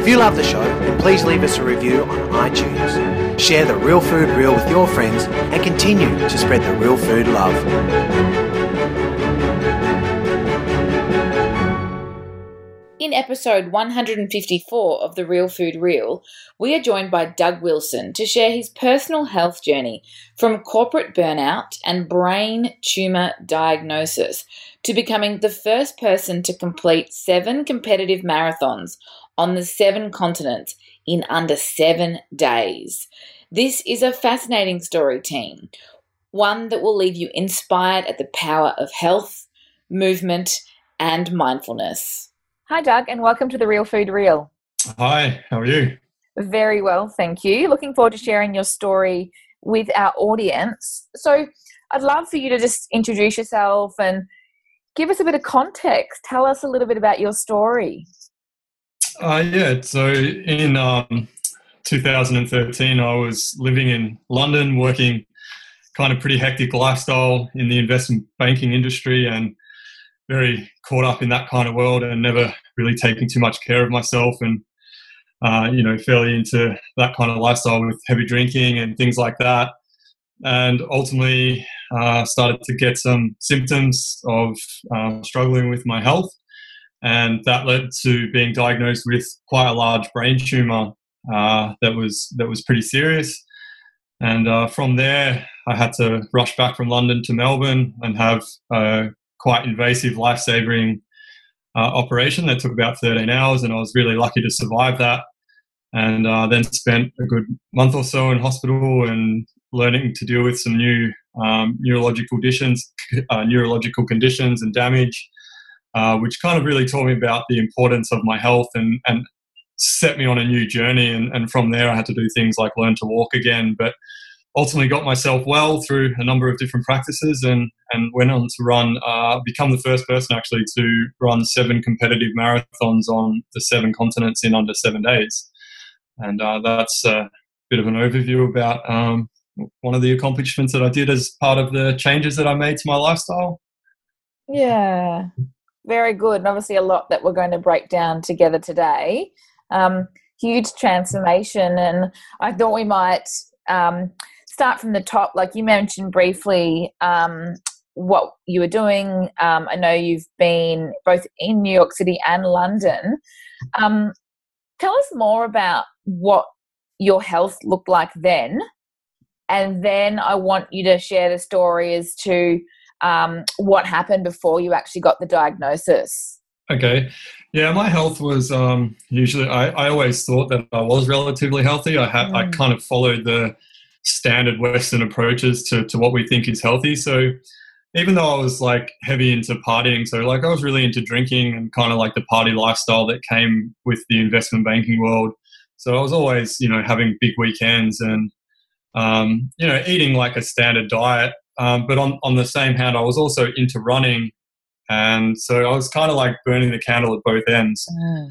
If you love the show, then please leave us a review on iTunes. Share the Real Food Reel with your friends and continue to spread the real food love. In episode 154 of The Real Food Reel, we are joined by Doug Wilson to share his personal health journey from corporate burnout and brain tumor diagnosis to becoming the first person to complete seven competitive marathons on the seven continents in under seven days. This is a fascinating story, team, one that will leave you inspired at the power of health, movement, and mindfulness. Hi, Doug, and welcome to the Real Food Reel. Hi, how are you? Very well, thank you. Looking forward to sharing your story with our audience. So, I'd love for you to just introduce yourself and give us a bit of context. Tell us a little bit about your story. Uh, yeah, so in um, 2013, I was living in London, working kind of pretty hectic lifestyle in the investment banking industry, and very caught up in that kind of world and never really taking too much care of myself and uh, you know fairly into that kind of lifestyle with heavy drinking and things like that. And ultimately uh, started to get some symptoms of um, struggling with my health. And that led to being diagnosed with quite a large brain tumor uh, that was that was pretty serious. And uh, from there I had to rush back from London to Melbourne and have quite invasive, life saving uh, operation that took about 13 hours, and I was really lucky to survive that. And uh, then spent a good month or so in hospital and learning to deal with some new um, neurological conditions, uh, neurological conditions and damage, uh, which kind of really taught me about the importance of my health and, and set me on a new journey. And, and from there, I had to do things like learn to walk again. But ultimately got myself well through a number of different practices and, and went on to run, uh, become the first person actually to run seven competitive marathons on the seven continents in under seven days. And uh, that's a bit of an overview about um, one of the accomplishments that I did as part of the changes that I made to my lifestyle. Yeah, very good. And obviously, a lot that we're going to break down together today. Um, huge transformation. And I thought we might um, start from the top, like you mentioned briefly, um, what you were doing. Um, I know you've been both in New York City and London. Um, tell us more about what your health looked like then. And then I want you to share the story as to um, what happened before you actually got the diagnosis. Okay. Yeah, my health was um, usually, I, I always thought that I was relatively healthy. I had, mm. I kind of followed the standard Western approaches to, to what we think is healthy. So even though I was like heavy into partying, so like I was really into drinking and kind of like the party lifestyle that came with the investment banking world. So I was always, you know, having big weekends and, um, you know, eating like a standard diet. Um, but on, on the same hand, I was also into running. And so I was kind of like burning the candle at both ends. Mm.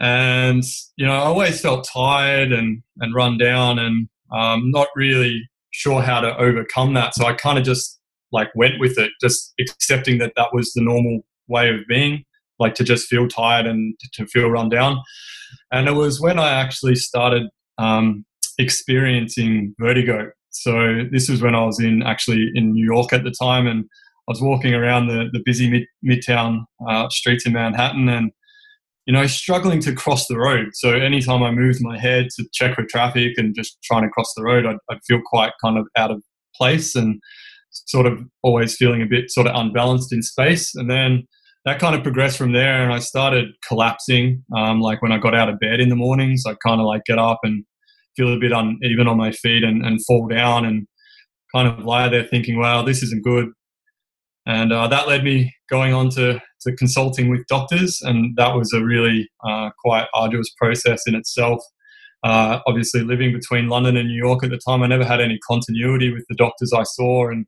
And, you know, I always felt tired and, and run down. And um, not really sure how to overcome that. So I kind of just like went with it, just accepting that that was the normal way of being, like to just feel tired and to feel run down. And it was when I actually started um, experiencing vertigo. So this was when I was in actually in New York at the time, and I was walking around the, the busy mid, midtown uh, streets in Manhattan, and you know, struggling to cross the road. So anytime I moved my head to check for traffic and just trying to cross the road, I'd, I'd, feel quite kind of out of place and sort of always feeling a bit sort of unbalanced in space. And then that kind of progressed from there, and I started collapsing. Um, like when I got out of bed in the mornings, I kind of like get up and feel a bit uneven on my feet and, and fall down and kind of lie there thinking, "Wow, this isn't good." And uh, that led me going on to to consulting with doctors, and that was a really uh, quite arduous process in itself. uh, obviously living between London and New York at the time, I never had any continuity with the doctors I saw and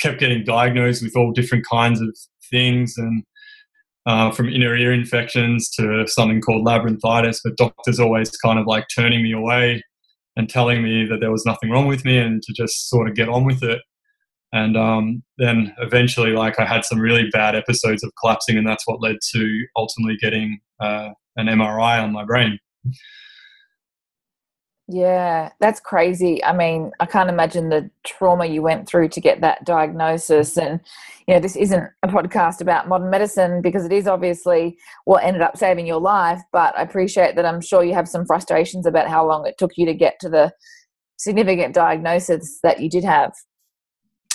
kept getting diagnosed with all different kinds of things and uh, from inner ear infections to something called labyrinthitis, but doctors always kind of like turning me away and telling me that there was nothing wrong with me and to just sort of get on with it. And um, then eventually, like, I had some really bad episodes of collapsing, and that's what led to ultimately getting uh, an MRI on my brain. Yeah, that's crazy. I mean, I can't imagine the trauma you went through to get that diagnosis. And, you know, this isn't a podcast about modern medicine because it is obviously what ended up saving your life. But I appreciate that I'm sure you have some frustrations about how long it took you to get to the significant diagnosis that you did have.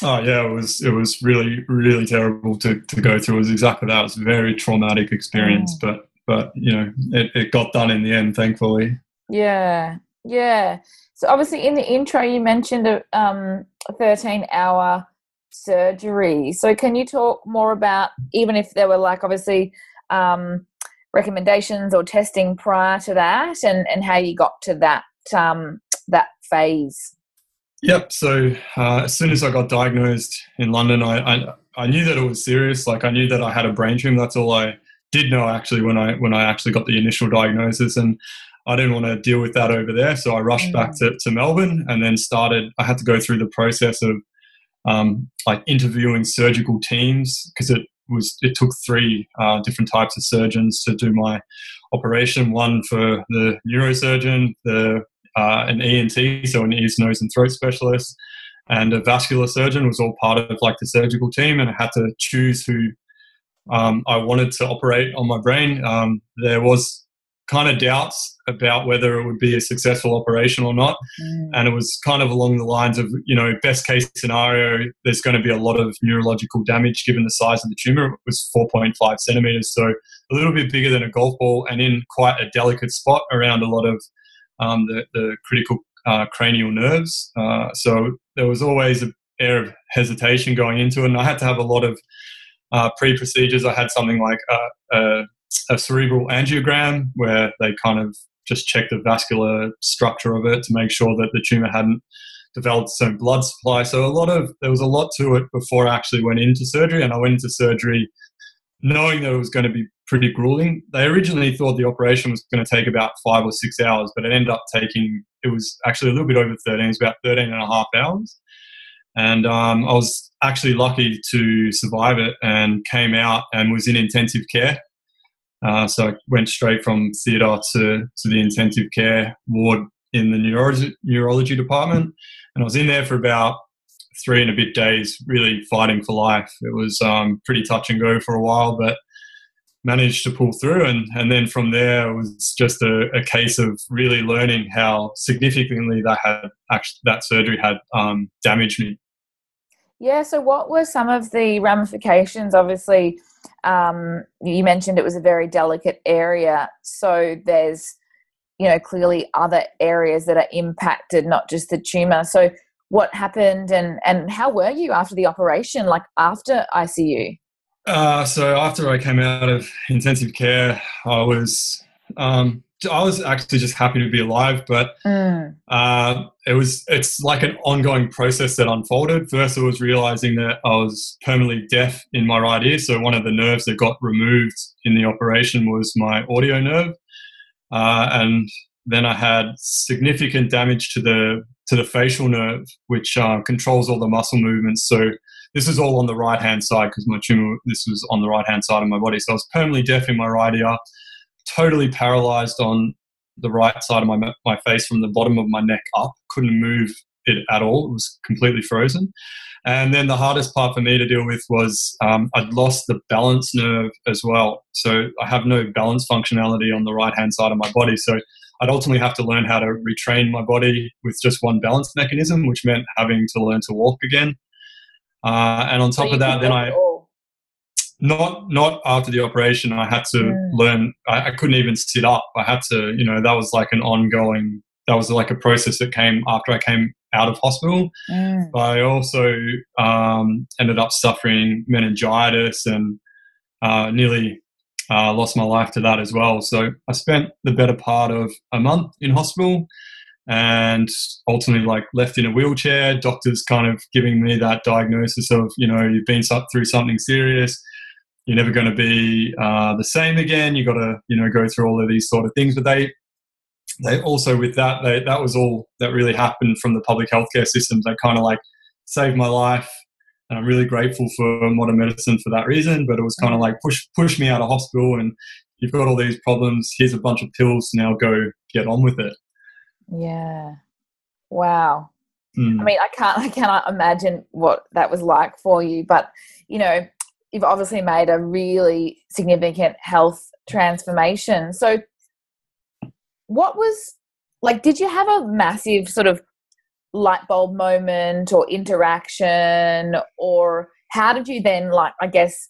Oh yeah, it was it was really really terrible to, to go through. It was exactly that. It was a very traumatic experience, mm. but but you know it, it got done in the end, thankfully. Yeah, yeah. So obviously, in the intro, you mentioned a um, 13 hour surgery. So can you talk more about even if there were like obviously um, recommendations or testing prior to that, and and how you got to that um, that phase? Yep. So uh, as soon as I got diagnosed in London, I, I, I knew that it was serious. Like I knew that I had a brain tumor. That's all I did know actually when I when I actually got the initial diagnosis. And I didn't want to deal with that over there. So I rushed mm. back to, to Melbourne and then started, I had to go through the process of um, like interviewing surgical teams because it was, it took three uh, different types of surgeons to do my operation. One for the neurosurgeon, the, uh, an ENT, so an ears, nose and throat specialist, and a vascular surgeon was all part of like the surgical team. And I had to choose who um, I wanted to operate on my brain. Um, there was kind of doubts about whether it would be a successful operation or not. Mm. And it was kind of along the lines of, you know, best case scenario, there's going to be a lot of neurological damage given the size of the tumor. It was 4.5 centimeters, so a little bit bigger than a golf ball and in quite a delicate spot around a lot of um, the, the critical uh, cranial nerves. Uh, so there was always an air of hesitation going into it. And I had to have a lot of uh, pre procedures. I had something like a, a a cerebral angiogram where they kind of just checked the vascular structure of it to make sure that the tumor hadn't developed own blood supply. So a lot of there was a lot to it before I actually went into surgery, and I went into surgery knowing that it was going to be pretty grueling. They originally thought the operation was going to take about five or six hours, but it ended up taking it was actually a little bit over 13. It was about 13 and a half hours. And um, I was actually lucky to survive it and came out and was in intensive care uh, so I went straight from theatre to, to the intensive care ward in the neurology, neurology department. And I was in there for about three and a bit days, really fighting for life. It was um, pretty touch and go for a while, but managed to pull through. And, and then from there, it was just a, a case of really learning how significantly that had actually, that surgery had um, damaged me. Yeah. So, what were some of the ramifications? Obviously, um, you mentioned it was a very delicate area, so there's you know clearly other areas that are impacted, not just the tumor. So, what happened, and and how were you after the operation? Like after ICU? Uh, so after I came out of intensive care, I was um, I was actually just happy to be alive, but mm. uh, it was it's like an ongoing process that unfolded. First, I was realizing that I was permanently deaf in my right ear, so one of the nerves that got removed in the operation was my audio nerve, uh, and then I had significant damage to the to the facial nerve, which uh, controls all the muscle movements. So this is all on the right hand side because my tumor this was on the right hand side of my body, so I was permanently deaf in my right ear totally paralyzed on the right side of my my face from the bottom of my neck up. Couldn't move it at all. It was completely frozen. And then the hardest part for me to deal with was um, I'd lost the balance nerve as well. So I have no balance functionality on the right hand side of my body. So I'd ultimately have to learn how to retrain my body with just one balance mechanism, which meant having to learn to walk again. Uh, and on top so of that, then I not not after the operation i had to mm. learn I, I, couldn't even sit up i had to you know that was like an ongoing that was like a process that came after i came out of hospital mm. but i also um, ended up suffering meningitis and uh, nearly uh, lost my life to that as well. So I spent the better part of a month in hospital and ultimately like left in a wheelchair. Doctors kind of giving me that diagnosis of you know you've been through something serious. You're never going to be uh, the same again. You got to you know go through all of these sort of things. But they they also with that they, that was all that really happened from the public healthcare systems. They kind of like saved my life. And i'm really grateful for modern medicine for that reason. But it was kind of like push push me out of hospital and you've got all these problems. Here's a bunch of pills. Now go get on with it yeah. Wow. Mm. I mean, I can't, I cannot imagine what that was like for you, but you know, you've obviously made a really significant health transformation. So, what was like? Did you have a massive sort of light bulb moment or interaction, or how did you then, like, I guess,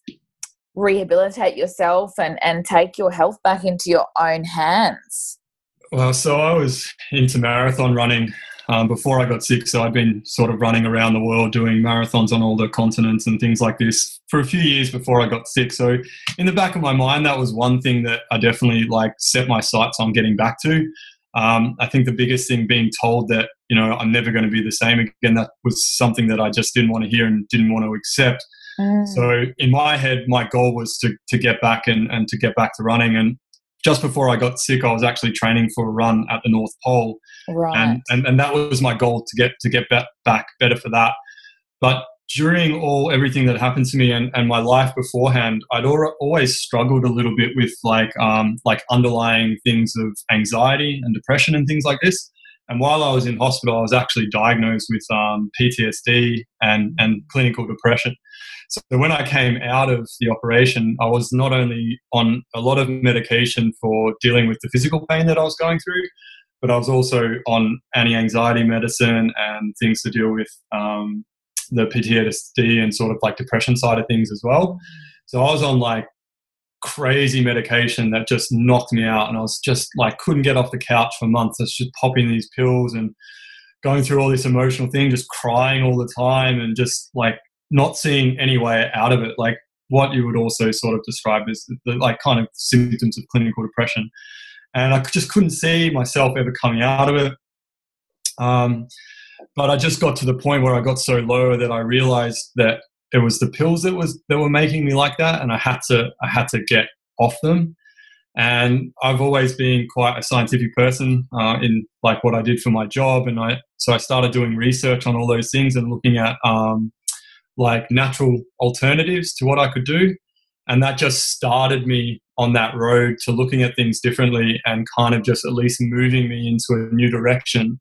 rehabilitate yourself and and take your health back into your own hands? Well, so I was into marathon running um, before I got sick. So I'd been sort of running around the world doing marathons on all the continents and things like this for a few years before I got sick. So in the back of my mind, that was one thing that I definitely like set my sights on getting back to. Um, I think the biggest thing being told that you know I'm never going to be the same again. That was something that I just didn't want to hear and didn't want to accept. Mm. So in my head, my goal was to to get back and, and to get back to running. And just before I got sick, I was actually training for a run at the North Pole, right. and, and and that was my goal to get to get back better for that. But during all everything that happened to me and, and my life beforehand, I'd always struggled a little bit with like um, like underlying things of anxiety and depression and things like this. And while I was in hospital, I was actually diagnosed with um, PTSD and and clinical depression. So when I came out of the operation, I was not only on a lot of medication for dealing with the physical pain that I was going through, but I was also on anti-anxiety medicine and things to deal with um, the PTSD and sort of like depression side of things as well. So I was on like crazy medication that just knocked me out, and I was just like couldn't get off the couch for months. I was just popping these pills and going through all this emotional thing, just crying all the time, and just like not seeing any way out of it, like what you would also sort of describe as the like kind of symptoms of clinical depression. And I just couldn't see myself ever coming out of it. Um, but I just got to the point where I got so low that I realized that it was the pills that was that were making me like that, and I had to I had to get off them. And I've always been quite a scientific person uh, in like what I did for my job, and I so I started doing research on all those things and looking at um, like natural alternatives to what I could do. And that just started me on that road to looking at things differently and kind of just at least moving me into a new direction.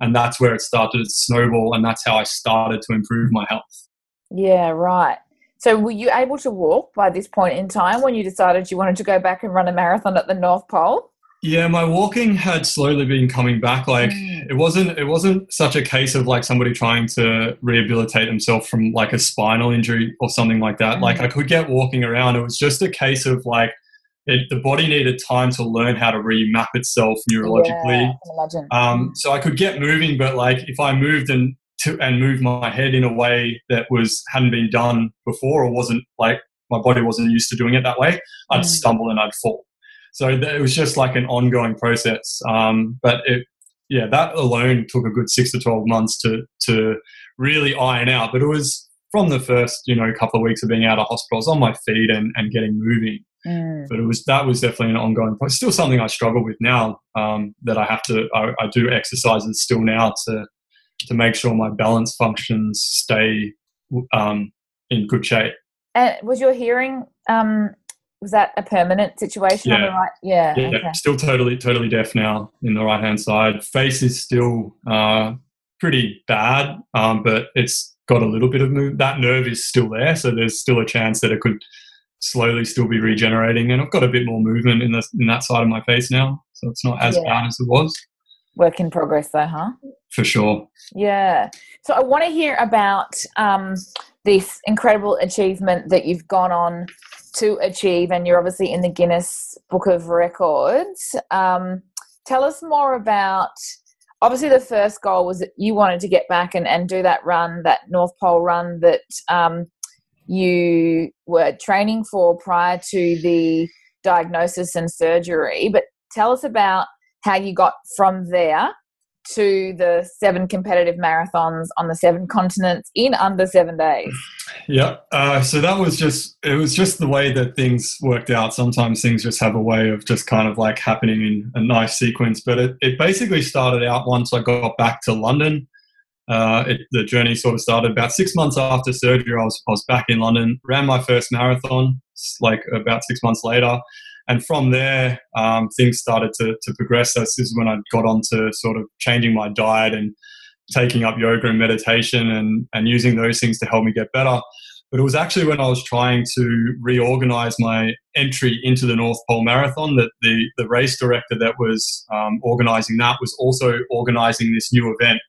And that's where it started to snowball. And that's how I started to improve my health. Yeah, right. So were you able to walk by this point in time when you decided you wanted to go back and run a marathon at the North Pole? Yeah, my walking had slowly been coming back. Like mm. it wasn't it wasn't such a case of like somebody trying to rehabilitate themselves from like a spinal injury or something like that. Mm. Like I could get walking around. It was just a case of like it, the body needed time to learn how to remap itself neurologically. Yeah, um, so I could get moving, but like if I moved and to, and move my head in a way that was hadn't been done before or wasn't like my body wasn't used to doing it that way, I'd mm. stumble and I'd fall. So it was just like an ongoing process. Um, but it, yeah, that alone took a good six to twelve months to to really iron out. But it was from the first you know couple of weeks of being out of hospital, I was on my feet and, and getting moving. Mm. But it was that was definitely an ongoing. Process. Still something I struggle with now. Um, that I have to I, I do exercises still now to to make sure my balance functions stay um, in good shape. And was your hearing um, was that a permanent situation yeah. on the right? Yeah. Yeah. Okay. Still totally, totally deaf now in the right hand side. Face is still uh, pretty bad, um, but it's got a little bit of move. That nerve is still there, so there's still a chance that it could slowly still be regenerating. And I've got a bit more movement in the in that side of my face now, so it's not as yeah. bad as it was. Work in progress, though, huh? For sure. Yeah. So I want to hear about um, this incredible achievement that you've gone on to achieve, and you're obviously in the Guinness Book of Records. Um, tell us more about. Obviously, the first goal was that you wanted to get back and, and do that run, that North Pole run that um, you were training for prior to the diagnosis and surgery, but tell us about how you got from there to the seven competitive marathons on the seven continents in under seven days. Yeah, uh, so that was just it was just the way that things worked out. Sometimes things just have a way of just kind of like happening in a nice sequence. But it, it basically started out once I got back to London. Uh, it, the journey sort of started about six months after surgery. I was, I was back in London, ran my first marathon like about six months later. And from there, um, things started to, to progress. This is when I got on to sort of changing my diet and taking up yoga and meditation and, and using those things to help me get better. But it was actually when I was trying to reorganize my entry into the North Pole Marathon that the, the race director that was um, organizing that was also organizing this new event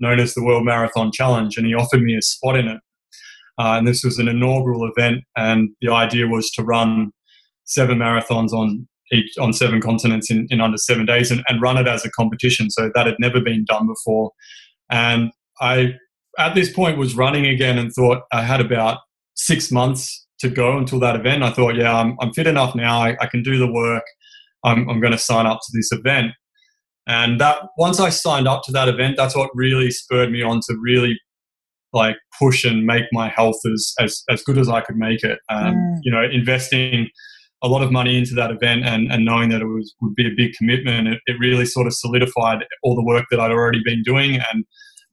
known as the World Marathon Challenge, and he offered me a spot in it. Uh, and this was an inaugural event, and the idea was to run seven marathons on each on seven continents in, in under seven days and, and run it as a competition. So that had never been done before. And I, at this point, was running again and thought I had about six months to go until that event. I thought, yeah, I'm, I'm fit enough now. I, I can do the work. I'm, I'm going to sign up to this event. And that once I signed up to that event, that's what really spurred me on to really like push and make my health as as, as good as I could make it. Um, mm. You know, investing a lot of money into that event and, and knowing that it was would be a big commitment, it, it really sort of solidified all the work that I'd already been doing and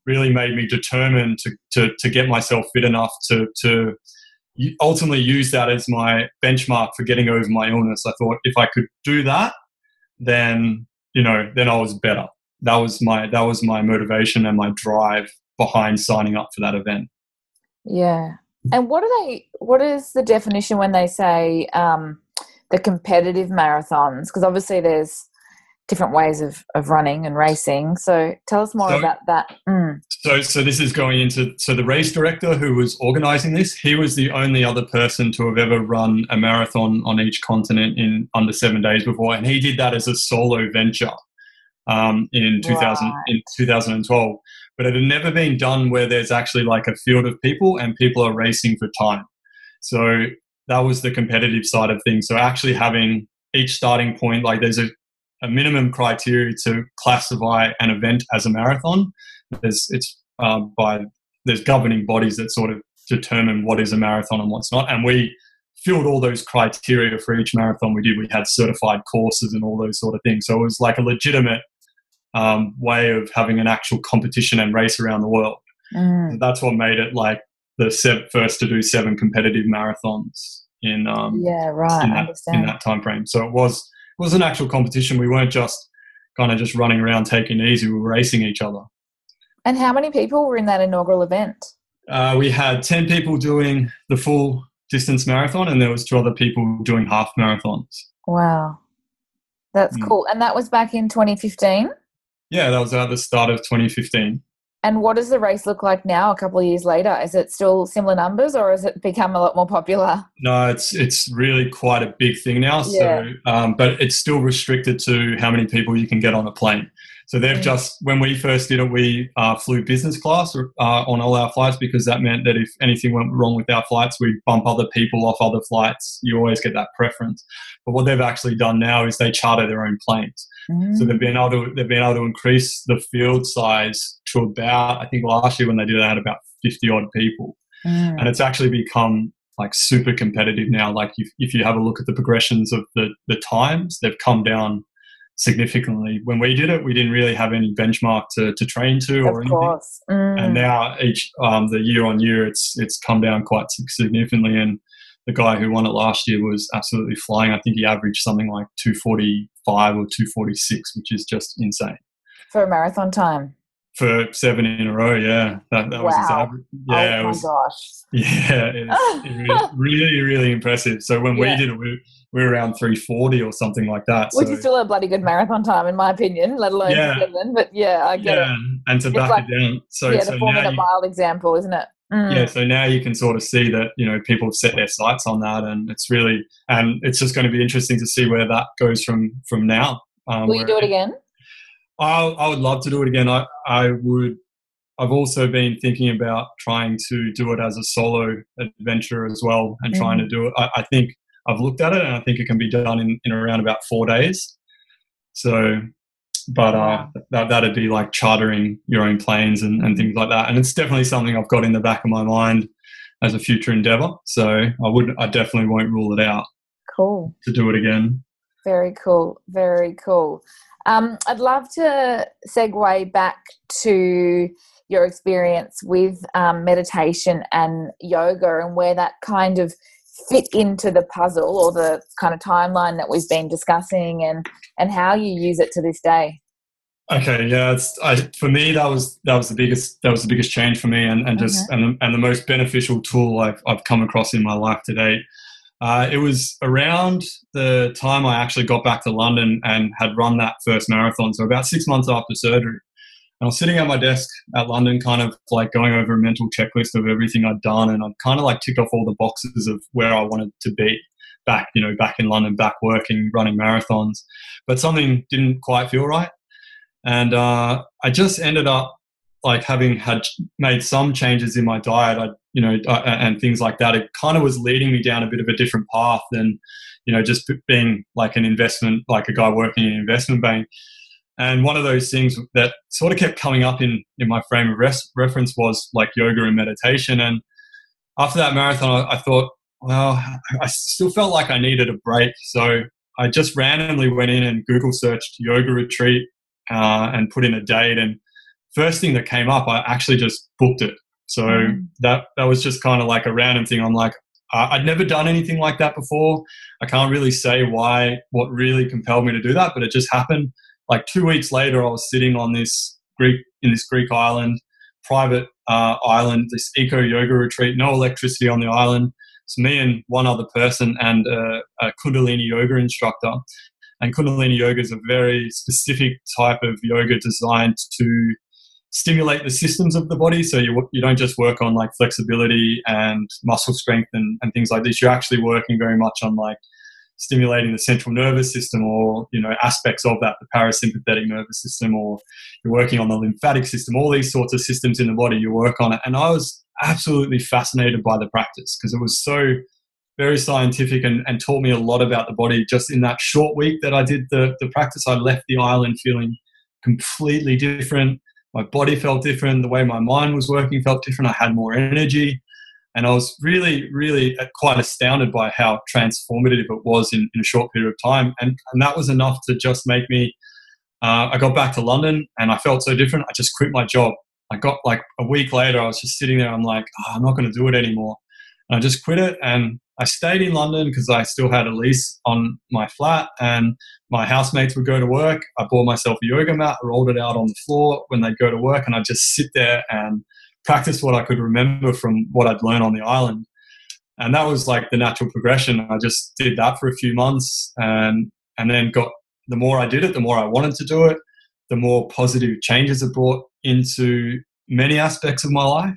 really made me determined to, to, to get myself fit enough to, to ultimately use that as my benchmark for getting over my illness. I thought if I could do that, then you know, then I was better. That was my that was my motivation and my drive behind signing up for that event. Yeah. And what are they? What is the definition when they say um, the competitive marathons? Because obviously there's different ways of, of running and racing. So tell us more so, about that. Mm. So, so this is going into so the race director who was organising this. He was the only other person to have ever run a marathon on each continent in under seven days before, and he did that as a solo venture um, in 2000 right. in 2012. But it had never been done where there's actually like a field of people and people are racing for time. So that was the competitive side of things. So actually having each starting point, like there's a a minimum criteria to classify an event as a marathon. There's it's uh, by there's governing bodies that sort of determine what is a marathon and what's not, and we filled all those criteria for each marathon we did. We had certified courses and all those sort of things, so it was like a legitimate um, way of having an actual competition and race around the world. Mm. That's what made it like the first to do seven competitive marathons in um, yeah right in that, in that time frame. So it was it was an actual competition. We weren't just kind of just running around taking it easy. We were racing each other. And how many people were in that inaugural event? Uh, we had 10 people doing the full distance marathon and there was two other people doing half marathons. Wow. That's mm. cool. And that was back in 2015? Yeah, that was at the start of 2015. And what does the race look like now, a couple of years later? Is it still similar numbers, or has it become a lot more popular? No, it's it's really quite a big thing now. Yeah. So, um, but it's still restricted to how many people you can get on a plane. So they've just, when we first did it, we uh, flew business class uh, on all our flights because that meant that if anything went wrong with our flights, we'd bump other people off other flights. You always get that preference. But what they've actually done now is they charter their own planes. Mm. So they've been able to they've been able to increase the field size to about I think last year when they did had about fifty odd people, mm. and it's actually become like super competitive now. Like if, if you have a look at the progressions of the the times, they've come down significantly. When we did it, we didn't really have any benchmark to, to train to or of anything. Mm. And now each um, the year on year, it's it's come down quite significantly. And the guy who won it last year was absolutely flying. I think he averaged something like 245 or 246, which is just insane. For a marathon time? For seven in a row, yeah. That, that wow. was his average. Yeah, oh was, gosh. Yeah, it was really, really impressive. So when yeah. we did it, we, we were around 340 or something like that. Which so. is still a bloody good marathon time, in my opinion, let alone yeah. seven. But yeah, I get yeah. it. And to it's back like, it down. So, yeah, the so four minute you, mile example, isn't it? Mm. Yeah, so now you can sort of see that you know people have set their sights on that, and it's really and it's just going to be interesting to see where that goes from from now. Um, Will you do it again? I, I would love to do it again. I I would. I've also been thinking about trying to do it as a solo adventure as well, and mm. trying to do it. I, I think I've looked at it, and I think it can be done in, in around about four days. So, but uh, that that'd be like chartering your own planes and, and things like that. And it's definitely something I've got in the back of my mind as a future endeavor. So I would, I definitely won't rule it out. Cool. To do it again. Very cool. Very cool. Um, I'd love to segue back to your experience with um, meditation and yoga and where that kind of fit into the puzzle or the kind of timeline that we've been discussing and and how you use it to this day okay yeah it's I, for me that was that was the biggest that was the biggest change for me and, and just mm-hmm. and, and the most beneficial tool I've, I've come across in my life to date uh, it was around the time I actually got back to London and had run that first marathon. So about six months after surgery, And I was sitting at my desk at London, kind of like going over a mental checklist of everything I'd done, and I'd kind of like ticked off all the boxes of where I wanted to be back, you know, back in London, back working, running marathons. But something didn't quite feel right, and uh, I just ended up like having had made some changes in my diet, I, you know, uh, and things like that. It kind of was leading me down a bit of a different path than, you know, just being like an investment, like a guy working in an investment bank. And one of those things that sort of kept coming up in, in my frame of res- reference was like yoga and meditation. And after that marathon, I, I thought, well, I still felt like I needed a break. So I just randomly went in and Google searched yoga retreat uh, and put in a date. And first thing that came up, I actually just booked it. So mm. that that was just kind of like a random thing. I'm like, I'd never done anything like that before. I can't really say why, what really compelled me to do that, but it just happened like two weeks later, I was sitting on this Greek in this Greek island, private uh, island, this eco yoga retreat, no electricity on the island. It's me and one other person and a, a Kundalini yoga instructor. And Kundalini yoga is a very specific type of yoga designed to stimulate the systems of the body. So you, you don't just work on like flexibility and muscle strength and, and things like this. You're actually working very much on like stimulating the central nervous system or you know aspects of that the parasympathetic nervous system or you're working on the lymphatic system all these sorts of systems in the body you work on it and i was absolutely fascinated by the practice because it was so very scientific and, and taught me a lot about the body just in that short week that i did the, the practice i left the island feeling completely different my body felt different the way my mind was working felt different i had more energy and I was really, really uh, quite astounded by how transformative it was in, in a short period of time. And, and that was enough to just make me. Uh, I got back to London and I felt so different. I just quit my job. I got like a week later, I was just sitting there. I'm like, oh, I'm not going to do it anymore. And I just quit it. And I stayed in London because I still had a lease on my flat and my housemates would go to work. I bought myself a yoga mat, rolled it out on the floor when they'd go to work, and I'd just sit there and practice what I could remember from what I'd learned on the island. And that was like the natural progression. I just did that for a few months and and then got the more I did it, the more I wanted to do it, the more positive changes it brought into many aspects of my life.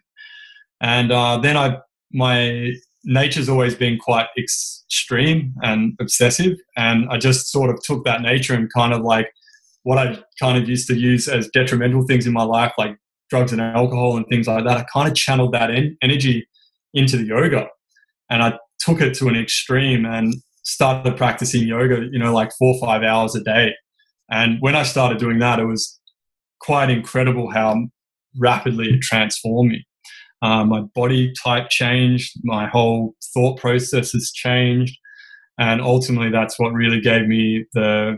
And uh, then I my nature's always been quite extreme and obsessive, and I just sort of took that nature and kind of like what I kind of used to use as detrimental things in my life, like drugs and alcohol and things like that, I kind of channeled that en- energy into the yoga. And I took it to an extreme and started practicing yoga, you know, like four or five hours a day. And when I started doing that, it was quite incredible how rapidly it transformed me. Um, my body type changed, my whole thought process has changed. And ultimately, that's what really gave me the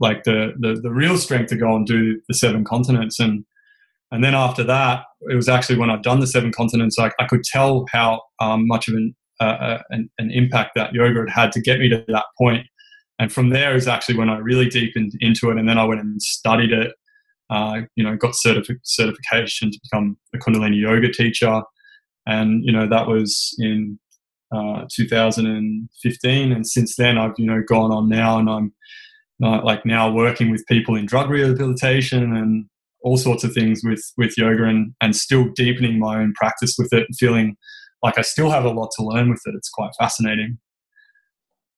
like the, the the real strength to go and do the seven continents and and then after that, it was actually when I'd done the seven continents, I, I could tell how um, much of an, uh, uh, an, an, impact that yoga had had to get me to that point. And from there is actually when I really deepened into it. And then I went and studied it, uh, you know, got certific- certification to become a Kundalini yoga teacher. And, you know, that was in uh, 2015. And since then, I've, you know, gone on now and I'm uh, like now working with people in drug rehabilitation and all sorts of things with with yoga and and still deepening my own practice with it and feeling like I still have a lot to learn with it. It's quite fascinating.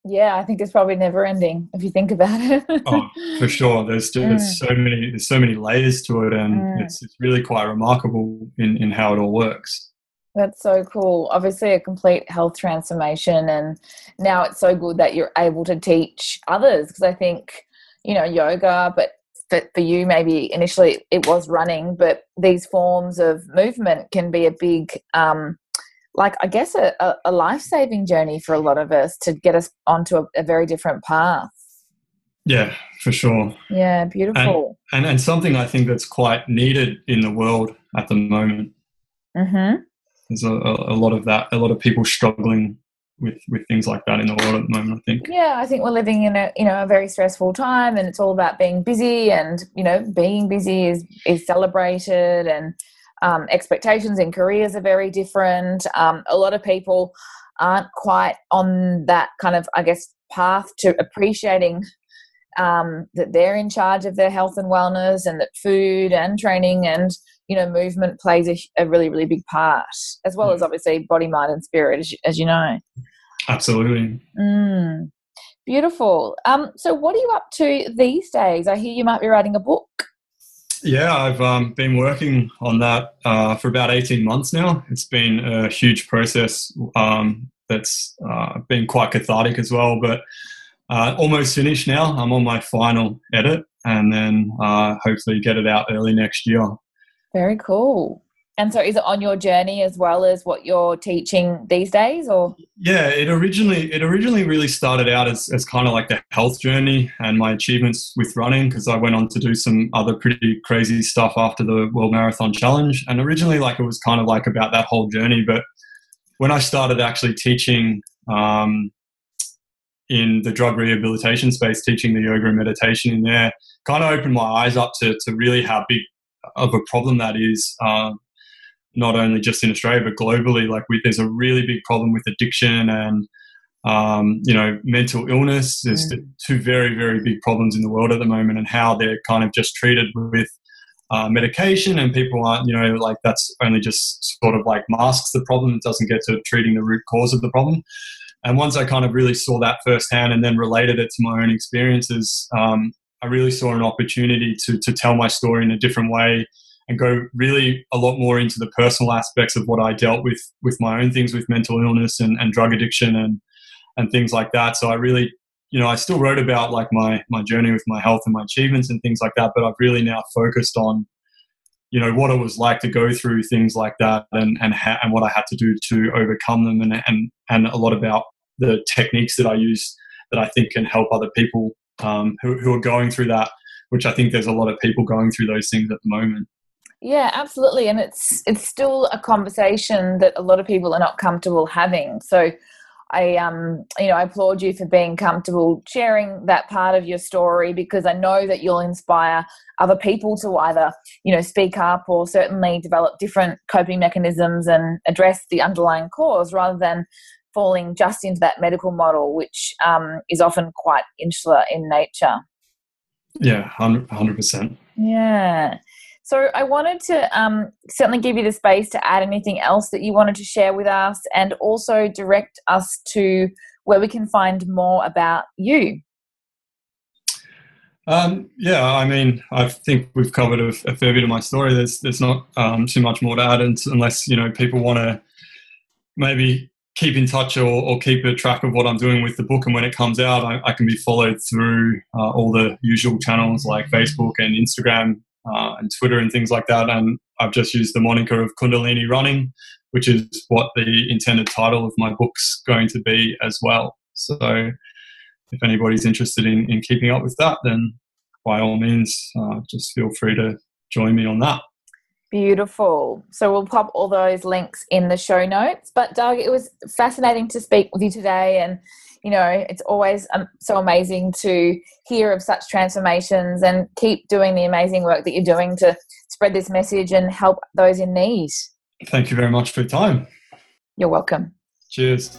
Yeah, I think it's probably never ending if you think about it. oh, for sure. There's just mm. so many there's so many layers to it and mm. it's it's really quite remarkable in, in how it all works. That's so cool. Obviously, a complete health transformation. And now it's so good that you're able to teach others because I think, you know, yoga, but for, for you, maybe initially it was running, but these forms of movement can be a big, um, like, I guess, a, a life saving journey for a lot of us to get us onto a, a very different path. Yeah, for sure. Yeah, beautiful. And, and, and something I think that's quite needed in the world at the moment. Mm-hmm there's a, a, lot of that, a lot of people struggling with with things like that in the world at the moment. I think. Yeah, I think we're living in a you know a very stressful time, and it's all about being busy, and you know being busy is is celebrated, and um, expectations in careers are very different. Um, a lot of people aren't quite on that kind of I guess path to appreciating um, that they're in charge of their health and wellness, and that food and training and you know, movement plays a, a really, really big part, as well as mm. obviously body, mind, and spirit, as you, as you know. Absolutely. Mm. Beautiful. Um, so, what are you up to these days? I hear you might be writing a book. Yeah, I've um, been working on that uh, for about 18 months now. It's been a huge process um, that's uh, been quite cathartic as well, but uh, almost finished now. I'm on my final edit and then uh, hopefully get it out early next year. Very cool. And so, is it on your journey as well as what you're teaching these days, or? Yeah, it originally it originally really started out as, as kind of like the health journey and my achievements with running because I went on to do some other pretty crazy stuff after the World Marathon Challenge. And originally, like it was kind of like about that whole journey. But when I started actually teaching um, in the drug rehabilitation space, teaching the yoga and meditation in there, kind of opened my eyes up to to really how big of a problem that is. Uh, not only just in Australia but globally, like we, there's a really big problem with addiction and um, you know mental illness. There's two very very big problems in the world at the moment, and how they're kind of just treated with uh, medication, and people aren't you know like that's only just sort of like masks the problem. It doesn't get to treating the root cause of the problem. And once I kind of really saw that firsthand, and then related it to my own experiences, um, I really saw an opportunity to to tell my story in a different way and go really a lot more into the personal aspects of what I dealt with with my own things with mental illness and, and drug addiction and and things like that. So I really you know, I still wrote about like my my journey with my health and my achievements and things like that, but I've really now focused on, you know, what it was like to go through things like that and and ha- and what I had to do to overcome them and and and a lot about the techniques that I use that I think can help other people um, who, who are going through that, which I think there's a lot of people going through those things at the moment. Yeah, absolutely, and it's it's still a conversation that a lot of people are not comfortable having. So, I um you know I applaud you for being comfortable sharing that part of your story because I know that you'll inspire other people to either you know speak up or certainly develop different coping mechanisms and address the underlying cause rather than falling just into that medical model, which um, is often quite insular in nature. Yeah, 100%. Yeah. So I wanted to um, certainly give you the space to add anything else that you wanted to share with us and also direct us to where we can find more about you. Um, yeah, I mean, I think we've covered a, a, fair bit of my story. There's there's not um, too much more to add, unless you know people want to maybe keep in touch or, or, keep a track of what I'm doing with the book. And when it comes out, I, I can be followed through uh, all the usual channels like Facebook and Instagram uh, and Twitter and things like that. And I've just used the moniker of Kundalini Running, which is what the intended title of my book's going to be as well. So if anybody's interested in, in keeping up with that, then by all means, uh, just feel free to join me on that. Beautiful. So we'll pop all those links in the show notes. But Doug, it was fascinating to speak with you today, and you know it's always um, so amazing to hear of such transformations and keep doing the amazing work that you're doing to spread this message and help those in need. Thank you very much for your time. You're welcome. Cheers.